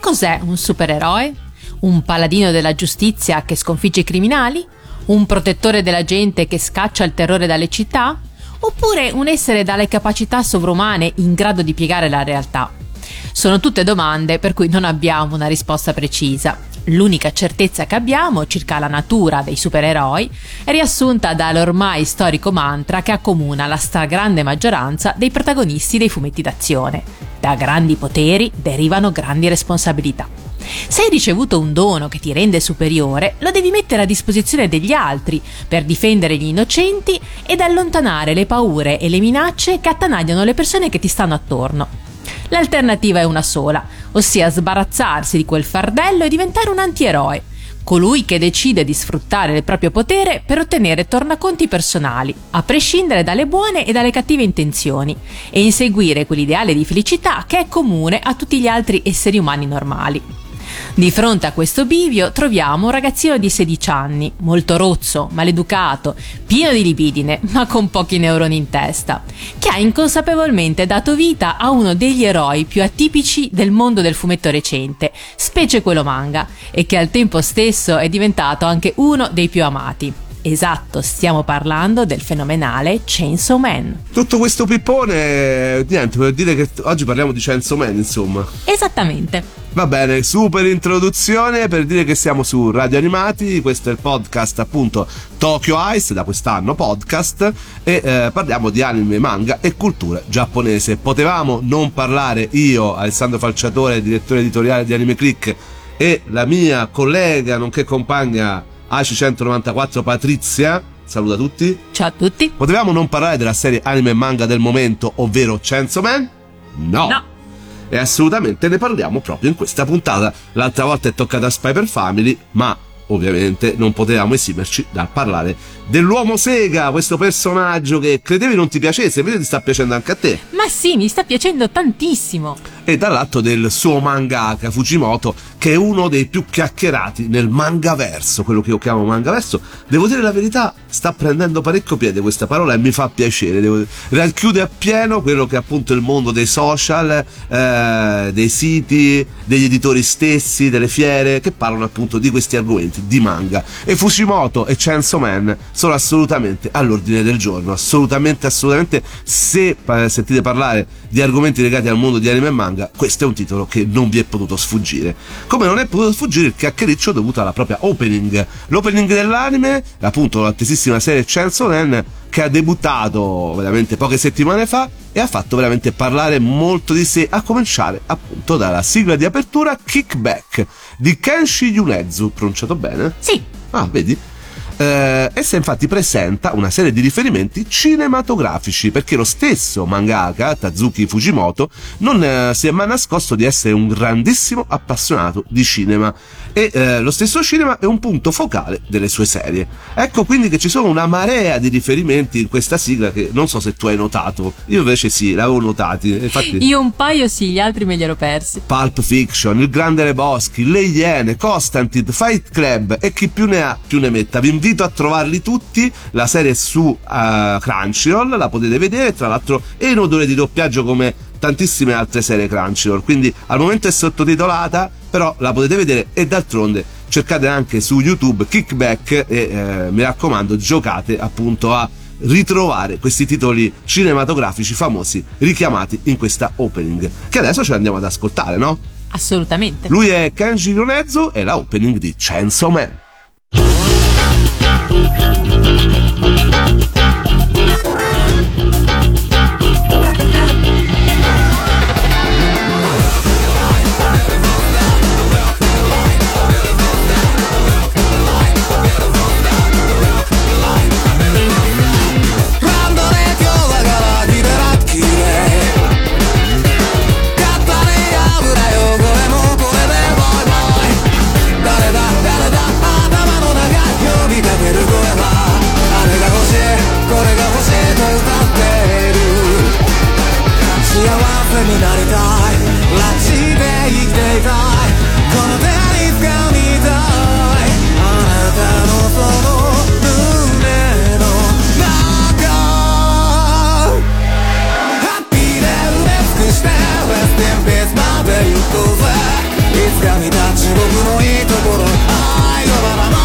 Cos'è un supereroe? Un paladino della giustizia che sconfigge i criminali? Un protettore della gente che scaccia il terrore dalle città? Oppure un essere dalle capacità sovrumane in grado di piegare la realtà? Sono tutte domande per cui non abbiamo una risposta precisa. L'unica certezza che abbiamo circa la natura dei supereroi è riassunta dall'ormai storico mantra che accomuna la stragrande maggioranza dei protagonisti dei fumetti d'azione. Da grandi poteri derivano grandi responsabilità. Se hai ricevuto un dono che ti rende superiore, lo devi mettere a disposizione degli altri per difendere gli innocenti ed allontanare le paure e le minacce che attanagliano le persone che ti stanno attorno. L'alternativa è una sola, ossia sbarazzarsi di quel fardello e diventare un antieroe, colui che decide di sfruttare il proprio potere per ottenere tornaconti personali, a prescindere dalle buone e dalle cattive intenzioni, e inseguire quell'ideale di felicità che è comune a tutti gli altri esseri umani normali. Di fronte a questo bivio troviamo un ragazzino di 16 anni, molto rozzo, maleducato, pieno di libidine, ma con pochi neuroni in testa, che ha inconsapevolmente dato vita a uno degli eroi più atipici del mondo del fumetto recente, specie quello manga, e che al tempo stesso è diventato anche uno dei più amati. Esatto, stiamo parlando del fenomenale Chainsaw Man. Tutto questo pippone, niente, vuol dire che oggi parliamo di Chainsaw Man, insomma. Esattamente. Va bene, super introduzione per dire che siamo su Radio Animati, questo è il podcast appunto Tokyo Ice, da quest'anno podcast, e eh, parliamo di anime, manga e cultura giapponese. Potevamo non parlare io, Alessandro Falciatore, direttore editoriale di Anime Click, e la mia collega, nonché compagna AC194 Patrizia. Saluta tutti. Ciao a tutti. Potevamo non parlare della serie anime e manga del momento, ovvero Chainsaw Man? No. No. E assolutamente ne parliamo proprio in questa puntata. L'altra volta è toccata a Spy per Family, ma ovviamente non potevamo esimerci dal parlare dell'uomo Sega, questo personaggio che credevi non ti piacesse, vedi ti sta piacendo anche a te. Ma sì, mi sta piacendo tantissimo. E dall'altro del suo mangaka Fujimoto, che è uno dei più chiacchierati nel mangaverso, quello che io chiamo mangaverso. Devo dire la verità, sta prendendo parecchio piede questa parola e mi fa piacere. Devo... Racchiude appieno quello che è appunto il mondo dei social, eh, dei siti, degli editori stessi, delle fiere, che parlano appunto di questi argomenti di manga. E Fujimoto e Chainsaw Man sono assolutamente all'ordine del giorno, assolutamente, assolutamente. Se eh, sentite parlare di argomenti legati al mondo di anime e manga, questo è un titolo che non vi è potuto sfuggire. Come non è potuto sfuggire il chiacchiericcio dovuto alla propria opening. L'opening dell'anime, appunto l'attesissima serie Chainsaw Man, che ha debuttato veramente poche settimane fa e ha fatto veramente parlare molto di sé, a cominciare appunto dalla sigla di apertura Kickback di Kenshi Yunezu, pronunciato bene? Sì. Ah, vedi? Eh, essa infatti presenta una serie di riferimenti cinematografici perché lo stesso mangaka Tazuki Fujimoto non eh, si è mai nascosto di essere un grandissimo appassionato di cinema e eh, lo stesso cinema è un punto focale delle sue serie. Ecco quindi che ci sono una marea di riferimenti in questa sigla che non so se tu hai notato, io invece sì, l'avevo notati. Infatti, Io un paio sì, gli altri me li ero persi. Pulp Fiction, Il Grande Leboschi, Le Iene, Constantine, Fight Club e chi più ne ha più ne metta. Vi invito a trovarli tutti, la serie è su uh, Crunchyroll, la potete vedere, tra l'altro è in odore di doppiaggio come tantissime altre serie Crunchyroll, quindi al momento è sottotitolata, però la potete vedere e d'altronde cercate anche su YouTube Kickback e eh, mi raccomando giocate appunto a ritrovare questi titoli cinematografici famosi richiamati in questa opening che adesso ce l'andiamo ad ascoltare no? Assolutamente. Lui è Kenji Yonezu e la opening di Chainsaw Man になりたい。ラッで生きていたい。この手に掴みたい。あなたのそのの中。ハッピーで埋め尽くして Rest in peace まで行こうぜ。いつか見た地獄のいいところ愛のまま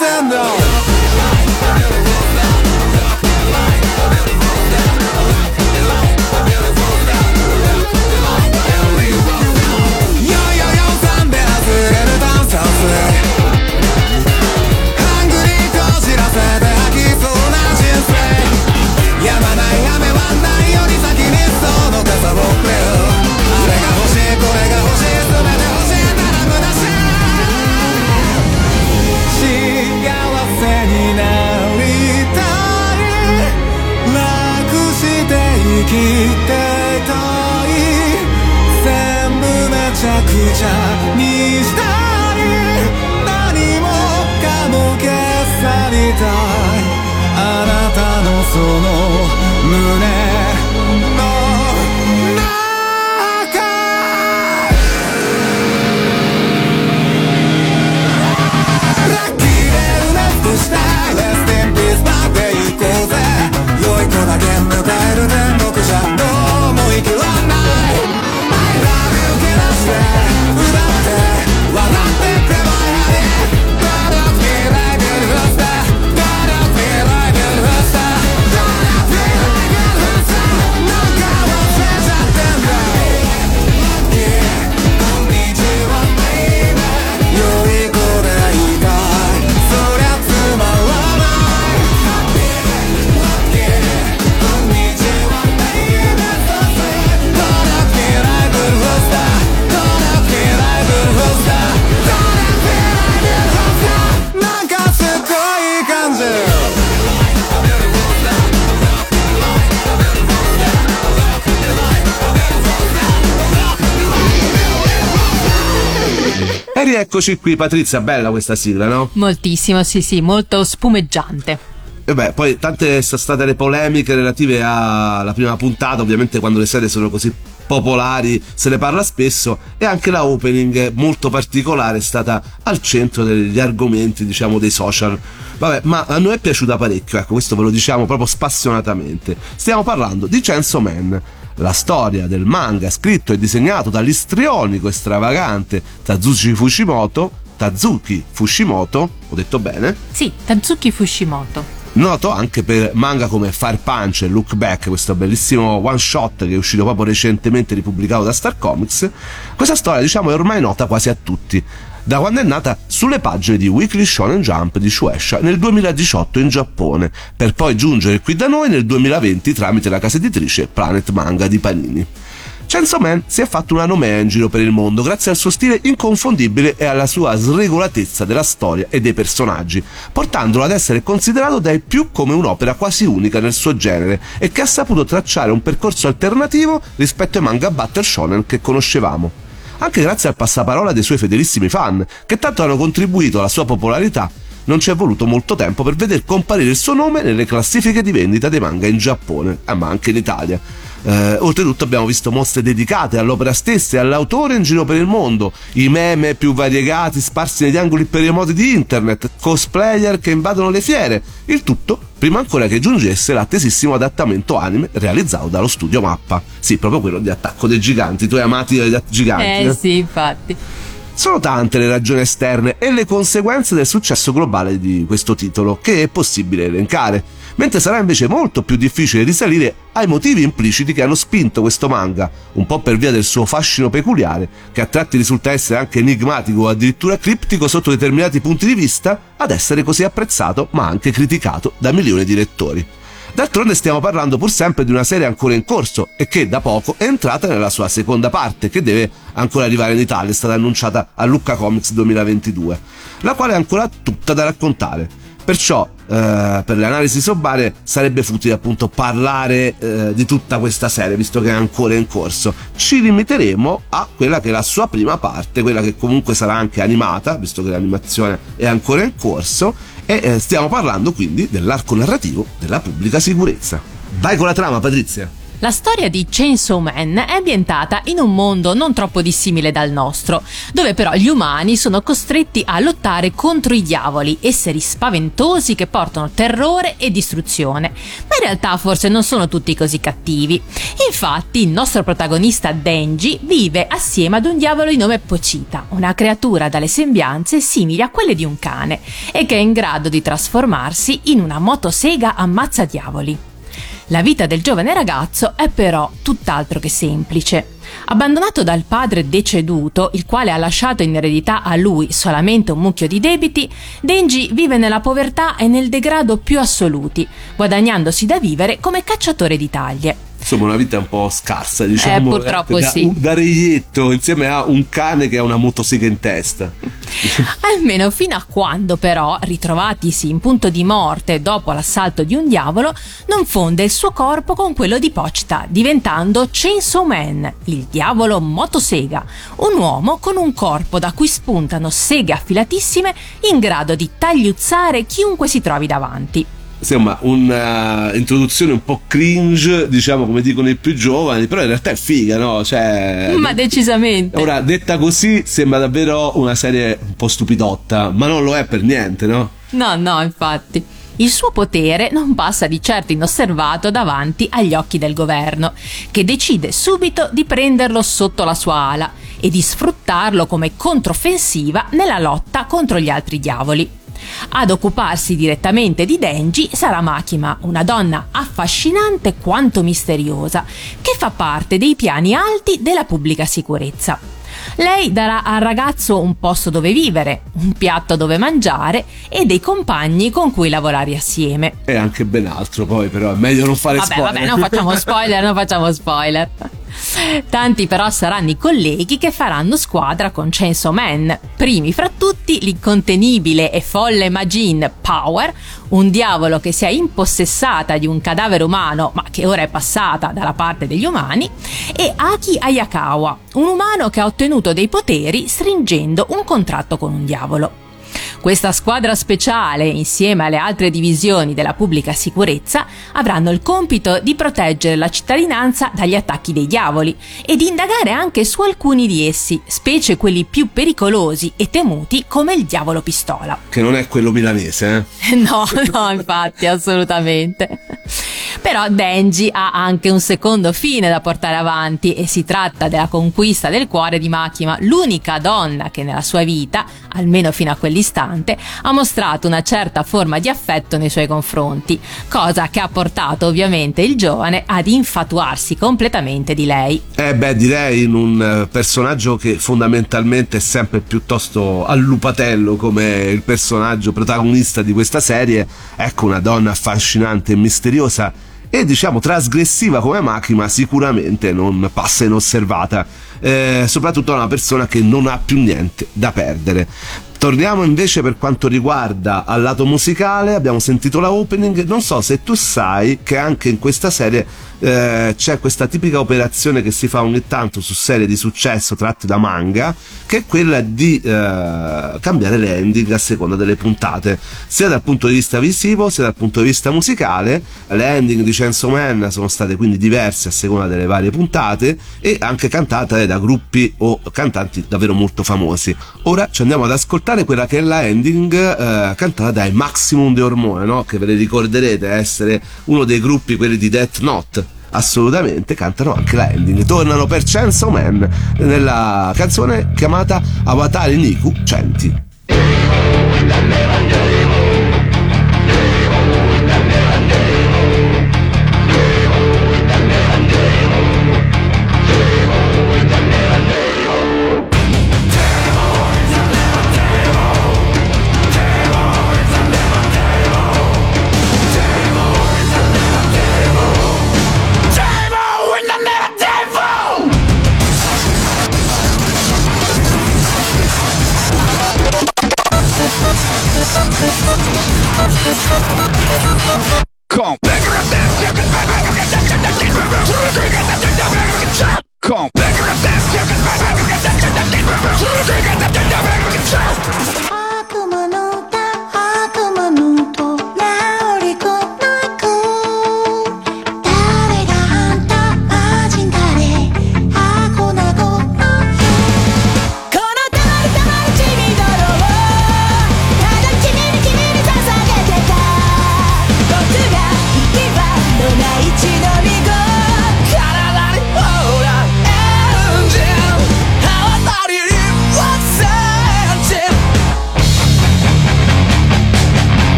nothing, no. Eccoci qui, Patrizia, bella questa sigla, no? Moltissimo, sì, sì, molto spumeggiante. E beh, poi tante sono state le polemiche relative alla prima puntata, ovviamente quando le serie sono così popolari se ne parla spesso e anche la opening molto particolare è stata al centro degli argomenti diciamo dei social vabbè ma a noi è piaciuta parecchio ecco questo ve lo diciamo proprio spassionatamente stiamo parlando di Chainsaw Man la storia del manga scritto e disegnato dall'istrionico e stravagante Tazuki Fushimoto, Tazuki Fushimoto, ho detto bene? Sì, Tazuki Fushimoto. Noto anche per manga come Fire Punch e Look Back, questo bellissimo one shot che è uscito proprio recentemente ripubblicato da Star Comics. Questa storia, diciamo, è ormai nota quasi a tutti da quando è nata sulle pagine di Weekly Shonen Jump di Shueisha nel 2018 in Giappone, per poi giungere qui da noi nel 2020 tramite la casa editrice Planet Manga di Panini. Chainsaw Man si è fatto una nomea in giro per il mondo grazie al suo stile inconfondibile e alla sua sregolatezza della storia e dei personaggi, portandolo ad essere considerato dai più come un'opera quasi unica nel suo genere e che ha saputo tracciare un percorso alternativo rispetto ai manga battle shonen che conoscevamo anche grazie al passaparola dei suoi fedelissimi fan, che tanto hanno contribuito alla sua popolarità. Non ci è voluto molto tempo per veder comparire il suo nome nelle classifiche di vendita dei manga in Giappone, eh, ma anche in Italia. Eh, oltretutto abbiamo visto mostre dedicate all'opera stessa e all'autore in giro per il mondo, i meme più variegati sparsi negli angoli per remoti di internet, cosplayer che invadono le fiere, il tutto prima ancora che giungesse l'attesissimo adattamento anime realizzato dallo studio Mappa. Sì, proprio quello di Attacco dei Giganti, i tuoi amati giganti. Eh, eh sì, infatti. Sono tante le ragioni esterne e le conseguenze del successo globale di questo titolo che è possibile elencare mentre sarà invece molto più difficile risalire ai motivi impliciti che hanno spinto questo manga, un po' per via del suo fascino peculiare, che a tratti risulta essere anche enigmatico o addirittura criptico sotto determinati punti di vista, ad essere così apprezzato ma anche criticato da milioni di lettori. D'altronde stiamo parlando pur sempre di una serie ancora in corso e che da poco è entrata nella sua seconda parte, che deve ancora arrivare in Italia, è stata annunciata a Lucca Comics 2022, la quale è ancora tutta da raccontare. Perciò eh, per le analisi sobbare sarebbe futile appunto parlare eh, di tutta questa serie visto che è ancora in corso. Ci limiteremo a quella che è la sua prima parte, quella che comunque sarà anche animata, visto che l'animazione è ancora in corso e eh, stiamo parlando quindi dell'arco narrativo della pubblica sicurezza. Vai con la trama, Patrizia. La storia di Chainsaw Man è ambientata in un mondo non troppo dissimile dal nostro, dove però gli umani sono costretti a lottare contro i diavoli, esseri spaventosi che portano terrore e distruzione. Ma in realtà forse non sono tutti così cattivi. Infatti il nostro protagonista Denji vive assieme ad un diavolo di nome Pochita, una creatura dalle sembianze simili a quelle di un cane e che è in grado di trasformarsi in una motosega ammazza diavoli. La vita del giovane ragazzo è però tutt'altro che semplice. Abbandonato dal padre deceduto, il quale ha lasciato in eredità a lui solamente un mucchio di debiti, Denji vive nella povertà e nel degrado più assoluti, guadagnandosi da vivere come cacciatore di taglie insomma una vita un po' scarsa diciamo eh, purtroppo da, sì. da reietto insieme a un cane che ha una motosega in testa. Almeno fino a quando però ritrovatisi in punto di morte dopo l'assalto di un diavolo non fonde il suo corpo con quello di Pochta diventando Chainsaw Man il diavolo motosega. Un uomo con un corpo da cui spuntano seghe affilatissime in grado di tagliuzzare chiunque si trovi davanti insomma un'introduzione un po' cringe, diciamo come dicono i più giovani, però in realtà è figa, no? Cioè, ma decisamente. Ora, detta così, sembra davvero una serie un po' stupidotta, ma non lo è per niente, no? No, no, infatti. Il suo potere non passa di certo inosservato davanti agli occhi del governo, che decide subito di prenderlo sotto la sua ala e di sfruttarlo come controffensiva nella lotta contro gli altri diavoli. Ad occuparsi direttamente di Denji sarà Makima, una donna affascinante quanto misteriosa, che fa parte dei piani alti della pubblica sicurezza. Lei darà al ragazzo un posto dove vivere, un piatto dove mangiare e dei compagni con cui lavorare assieme. E anche ben altro poi, però è meglio non fare vabbè, spoiler. Vabbè, non facciamo spoiler, non facciamo spoiler. Tanti però saranno i colleghi che faranno squadra con Chainsaw Man. Primi fra tutti l'incontenibile e folle Majin Power, un diavolo che si è impossessata di un cadavere umano ma che ora è passata dalla parte degli umani, e Aki Ayakawa, un umano che ha ottenuto dei poteri stringendo un contratto con un diavolo. Questa squadra speciale, insieme alle altre divisioni della pubblica sicurezza, avranno il compito di proteggere la cittadinanza dagli attacchi dei diavoli e di indagare anche su alcuni di essi, specie quelli più pericolosi e temuti come il diavolo pistola. Che non è quello milanese, eh? no, no, infatti, assolutamente. Però Denji ha anche un secondo fine da portare avanti e si tratta della conquista del cuore di Makima, l'unica donna che nella sua vita, almeno fino a quell'istante, ha mostrato una certa forma di affetto nei suoi confronti, cosa che ha portato ovviamente il giovane ad infatuarsi completamente di lei. Eh beh, direi in un eh, personaggio che fondamentalmente è sempre piuttosto allupatello come il personaggio protagonista di questa serie, ecco una donna affascinante e misteriosa e diciamo trasgressiva come Makima sicuramente non passa inosservata, eh, soprattutto a una persona che non ha più niente da perdere. Torniamo invece per quanto riguarda al lato musicale, abbiamo sentito la opening, non so se tu sai che anche in questa serie eh, c'è questa tipica operazione che si fa ogni tanto su serie di successo tratte da manga, che è quella di eh, cambiare l'ending a seconda delle puntate, sia dal punto di vista visivo sia dal punto di vista musicale. Le ending di Chainsaw Man sono state quindi diverse a seconda delle varie puntate e anche cantate da gruppi o cantanti davvero molto famosi. Ora ci andiamo ad ascoltare ascoltare quella che è la ending eh, cantata dai Maximum de Ormone, no? che ve le ricorderete essere uno dei gruppi, quelli di Death Note. Assolutamente cantano anche la ending. Tornano per Chainsaw Man nella canzone chiamata Avatari Niku Centi.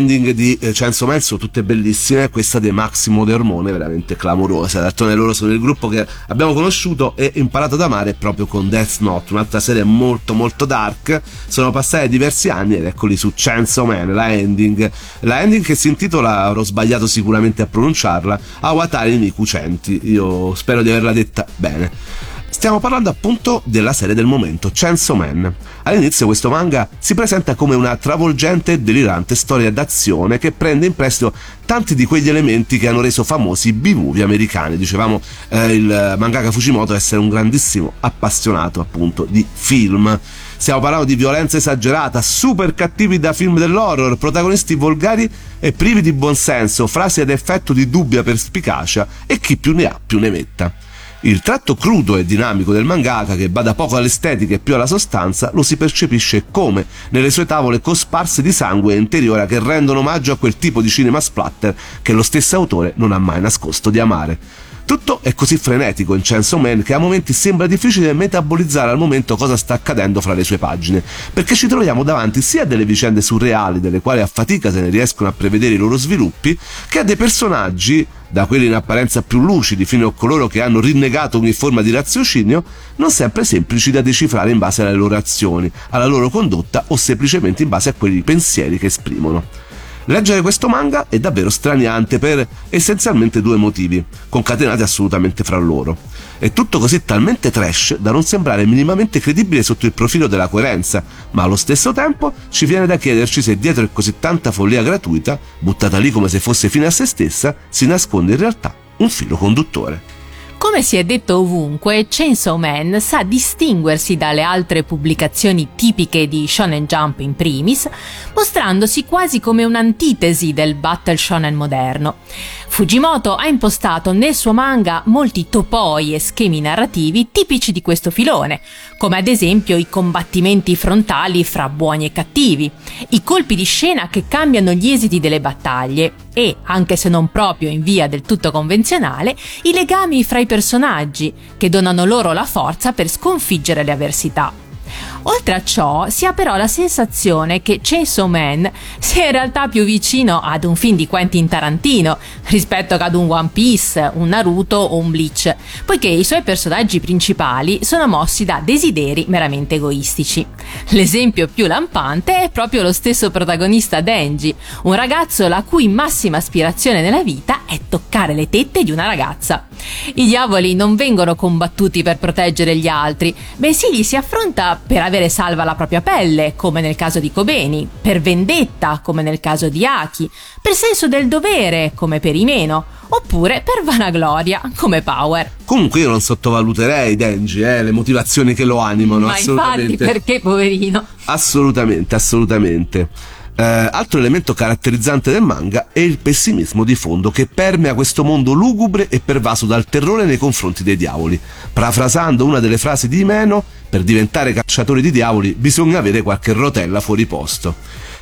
Ending di eh, Censo sono tutte bellissime, questa dei Maximo De Ormone è veramente clamorosa. D'altronde loro sono il gruppo che abbiamo conosciuto e imparato ad amare proprio con Death Note, un'altra serie molto molto dark. Sono passati diversi anni ed eccoli su Censo Man, la ending. La ending che si intitola, avrò sbagliato sicuramente a pronunciarla, Awatari Miku Centi. Io spero di averla detta bene. Stiamo parlando appunto della serie del momento, Chainsaw Man. All'inizio questo manga si presenta come una travolgente e delirante storia d'azione che prende in prestito tanti di quegli elementi che hanno reso famosi i B-movie americani. Dicevamo eh, il mangaka Fujimoto essere un grandissimo appassionato appunto di film. Stiamo parlando di violenza esagerata, super cattivi da film dell'horror, protagonisti volgari e privi di buonsenso, frasi ad effetto di dubbia perspicacia e chi più ne ha più ne metta. Il tratto crudo e dinamico del mangaka, che bada poco all'estetica e più alla sostanza, lo si percepisce come nelle sue tavole cosparse di sangue interiore che rendono omaggio a quel tipo di cinema splatter che lo stesso autore non ha mai nascosto di amare. Tutto è così frenetico in Chainsaw Man che a momenti sembra difficile metabolizzare al momento cosa sta accadendo fra le sue pagine, perché ci troviamo davanti sia a delle vicende surreali delle quali a fatica se ne riescono a prevedere i loro sviluppi, che a dei personaggi da quelli in apparenza più lucidi fino a coloro che hanno rinnegato ogni forma di raziocinio, non sempre semplici da decifrare in base alle loro azioni, alla loro condotta o semplicemente in base a quei pensieri che esprimono. Leggere questo manga è davvero straniante per essenzialmente due motivi, concatenati assolutamente fra loro. È tutto così talmente trash da non sembrare minimamente credibile sotto il profilo della coerenza, ma allo stesso tempo ci viene da chiederci se dietro così tanta follia gratuita, buttata lì come se fosse fine a se stessa, si nasconde in realtà un filo conduttore. Come si è detto ovunque, Chainsaw Man sa distinguersi dalle altre pubblicazioni tipiche di Shonen Jump in primis, mostrandosi quasi come un'antitesi del battle shonen moderno. Fujimoto ha impostato nel suo manga molti topoi e schemi narrativi tipici di questo filone, come ad esempio i combattimenti frontali fra buoni e cattivi, i colpi di scena che cambiano gli esiti delle battaglie e, anche se non proprio in via del tutto convenzionale, i legami fra i personaggi che donano loro la forza per sconfiggere le avversità. Oltre a ciò, si ha però la sensazione che Chainsaw Man sia in realtà più vicino ad un film di Quentin Tarantino rispetto ad un One Piece, un Naruto o un Bleach, poiché i suoi personaggi principali sono mossi da desideri meramente egoistici. L'esempio più lampante è proprio lo stesso protagonista Denji, un ragazzo la cui massima aspirazione nella vita è toccare le tette di una ragazza. I diavoli non vengono combattuti per proteggere gli altri, bensì li si affronta per avere salva la propria pelle, come nel caso di Kobeni, per vendetta, come nel caso di Aki, per senso del dovere, come per Imeno, oppure per vanagloria, come Power. Comunque io non sottovaluterei Denji, eh, le motivazioni che lo animano, Ma assolutamente. infatti perché poverino? Assolutamente, assolutamente. Eh, altro elemento caratterizzante del manga è il pessimismo di fondo che permea questo mondo lugubre e pervaso dal terrore nei confronti dei diavoli. Parafrasando una delle frasi di Meno, per diventare cacciatori di diavoli bisogna avere qualche rotella fuori posto.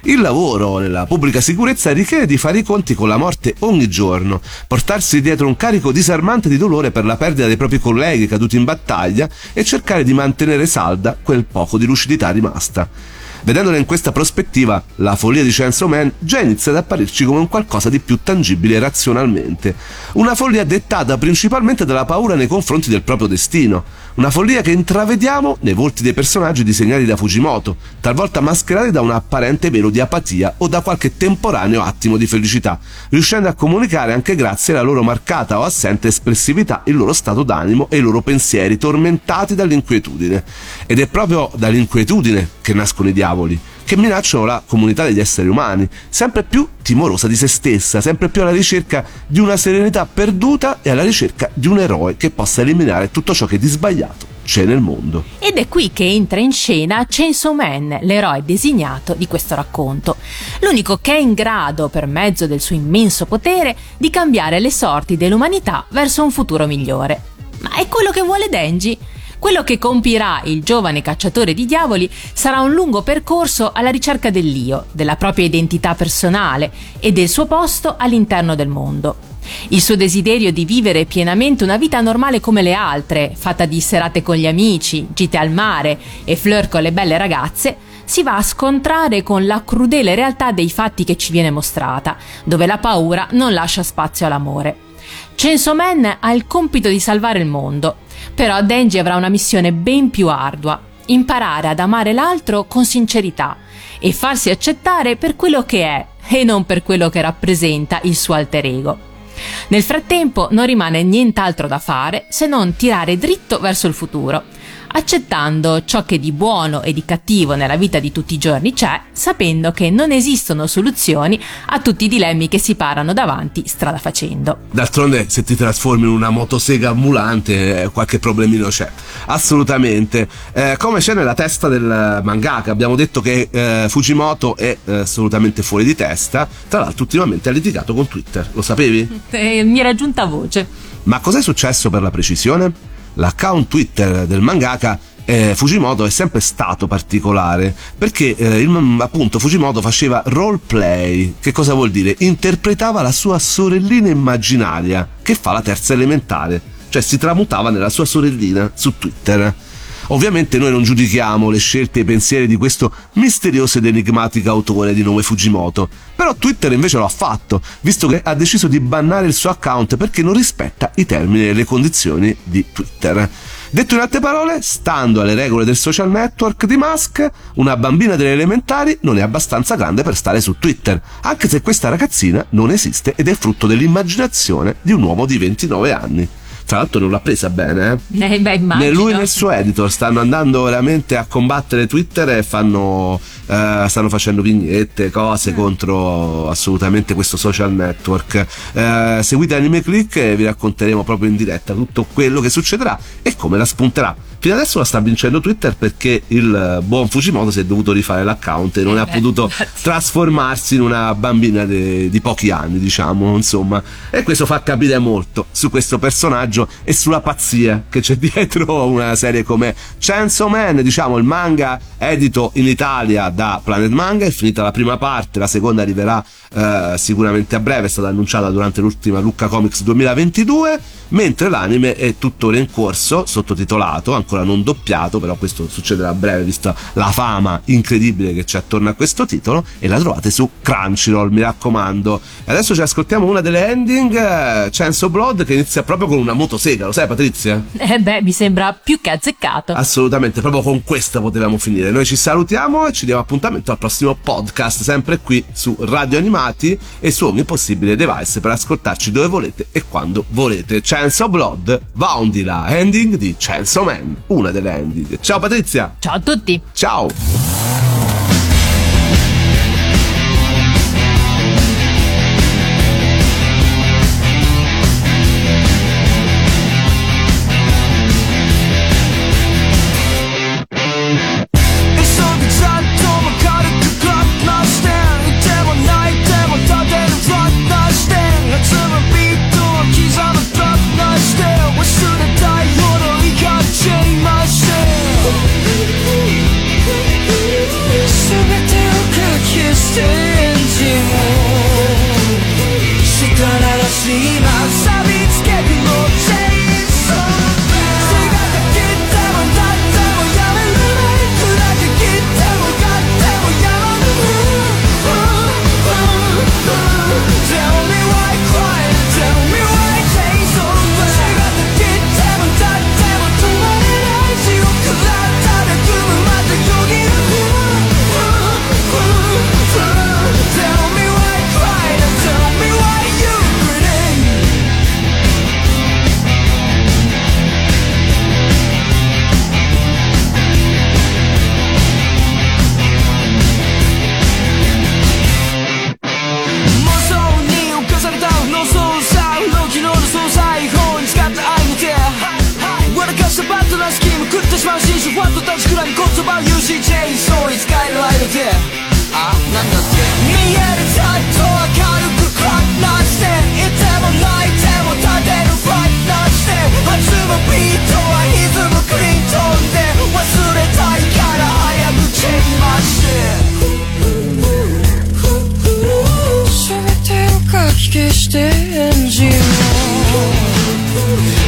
Il lavoro nella pubblica sicurezza richiede di fare i conti con la morte ogni giorno, portarsi dietro un carico disarmante di dolore per la perdita dei propri colleghi caduti in battaglia e cercare di mantenere salda quel poco di lucidità rimasta. Vedendola in questa prospettiva, la follia di Chainsaw Man già inizia ad apparirci come un qualcosa di più tangibile razionalmente. Una follia dettata principalmente dalla paura nei confronti del proprio destino. Una follia che intravediamo nei volti dei personaggi disegnati da Fujimoto, talvolta mascherati da un apparente velo di apatia o da qualche temporaneo attimo di felicità, riuscendo a comunicare anche grazie alla loro marcata o assente espressività il loro stato d'animo e i loro pensieri tormentati dall'inquietudine. Ed è proprio dall'inquietudine che nascono i diavoli che minacciano la comunità degli esseri umani, sempre più timorosa di se stessa, sempre più alla ricerca di una serenità perduta e alla ricerca di un eroe che possa eliminare tutto ciò che di sbagliato c'è nel mondo. Ed è qui che entra in scena Chainsaw Man, l'eroe designato di questo racconto. L'unico che è in grado, per mezzo del suo immenso potere, di cambiare le sorti dell'umanità verso un futuro migliore. Ma è quello che vuole Denji? Quello che compirà il giovane cacciatore di diavoli sarà un lungo percorso alla ricerca dell'io, della propria identità personale e del suo posto all'interno del mondo. Il suo desiderio di vivere pienamente una vita normale come le altre, fatta di serate con gli amici, gite al mare e flirt con le belle ragazze, si va a scontrare con la crudele realtà dei fatti che ci viene mostrata, dove la paura non lascia spazio all'amore. Chainsaw Man ha il compito di salvare il mondo, però Denji avrà una missione ben più ardua, imparare ad amare l'altro con sincerità e farsi accettare per quello che è e non per quello che rappresenta il suo alter ego. Nel frattempo non rimane nient'altro da fare se non tirare dritto verso il futuro, accettando ciò che di buono e di cattivo nella vita di tutti i giorni c'è, sapendo che non esistono soluzioni a tutti i dilemmi che si parano davanti strada facendo. D'altronde, se ti trasformi in una motosega ambulante, eh, qualche problemino c'è. Assolutamente. Eh, come c'è nella testa del mangaka, abbiamo detto che eh, Fujimoto è eh, assolutamente fuori di testa. Tra l'altro, ultimamente ha litigato con Twitter. Lo sapevi? Eh, mi era giunta voce. Ma cos'è successo per la precisione? L'account Twitter del mangaka eh, Fujimoto è sempre stato particolare perché eh, il, appunto Fujimoto faceva roleplay. Che cosa vuol dire? Interpretava la sua sorellina immaginaria che fa la terza elementare, cioè si tramutava nella sua sorellina su Twitter. Ovviamente noi non giudichiamo le scelte e i pensieri di questo misterioso ed enigmatico autore di nome Fujimoto, però Twitter invece lo ha fatto, visto che ha deciso di bannare il suo account perché non rispetta i termini e le condizioni di Twitter. Detto in altre parole, stando alle regole del social network di Musk, una bambina delle elementari non è abbastanza grande per stare su Twitter, anche se questa ragazzina non esiste ed è frutto dell'immaginazione di un uomo di 29 anni. Tra l'altro non l'ha presa bene, eh? Eh, beh. Né lui né il suo editor stanno andando veramente a combattere Twitter e fanno, eh, stanno facendo vignette, cose contro assolutamente questo social network. Eh, seguite Anime Click e vi racconteremo proprio in diretta tutto quello che succederà e come la spunterà. Fino adesso la sta vincendo Twitter perché il buon Fujimoto si è dovuto rifare l'account e non Eh ha beh, potuto infatti. trasformarsi in una bambina de- di pochi anni, diciamo, insomma. E questo fa capire molto su questo personaggio e sulla pazzia che c'è dietro una serie come Chainsaw Man, diciamo, il manga edito in Italia da Planet Manga, è finita la prima parte, la seconda arriverà eh, sicuramente a breve, è stata annunciata durante l'ultima Lucca Comics 2022, mentre l'anime è tuttora in corso, sottotitolato, ancora non doppiato, però questo succederà a breve vista la fama incredibile che c'è attorno a questo titolo e la trovate su Crunchyroll, mi raccomando. E adesso ci ascoltiamo una delle ending, eh, Chainsaw Blood, che inizia proprio con una motosega, lo sai Patrizia? Eh beh, mi sembra più che azzeccato. Assolutamente, proprio con questa potevamo finire. Noi ci salutiamo e ci diamo appuntamento al prossimo podcast, sempre qui su Radio Animati e su ogni possibile device per ascoltarci dove volete e quando volete. Chainsaw Blood va on di là, ending di Chainsaw Man, una delle ending. Ciao Patrizia, Ciao a tutti. ciao! geçişti you. ziyar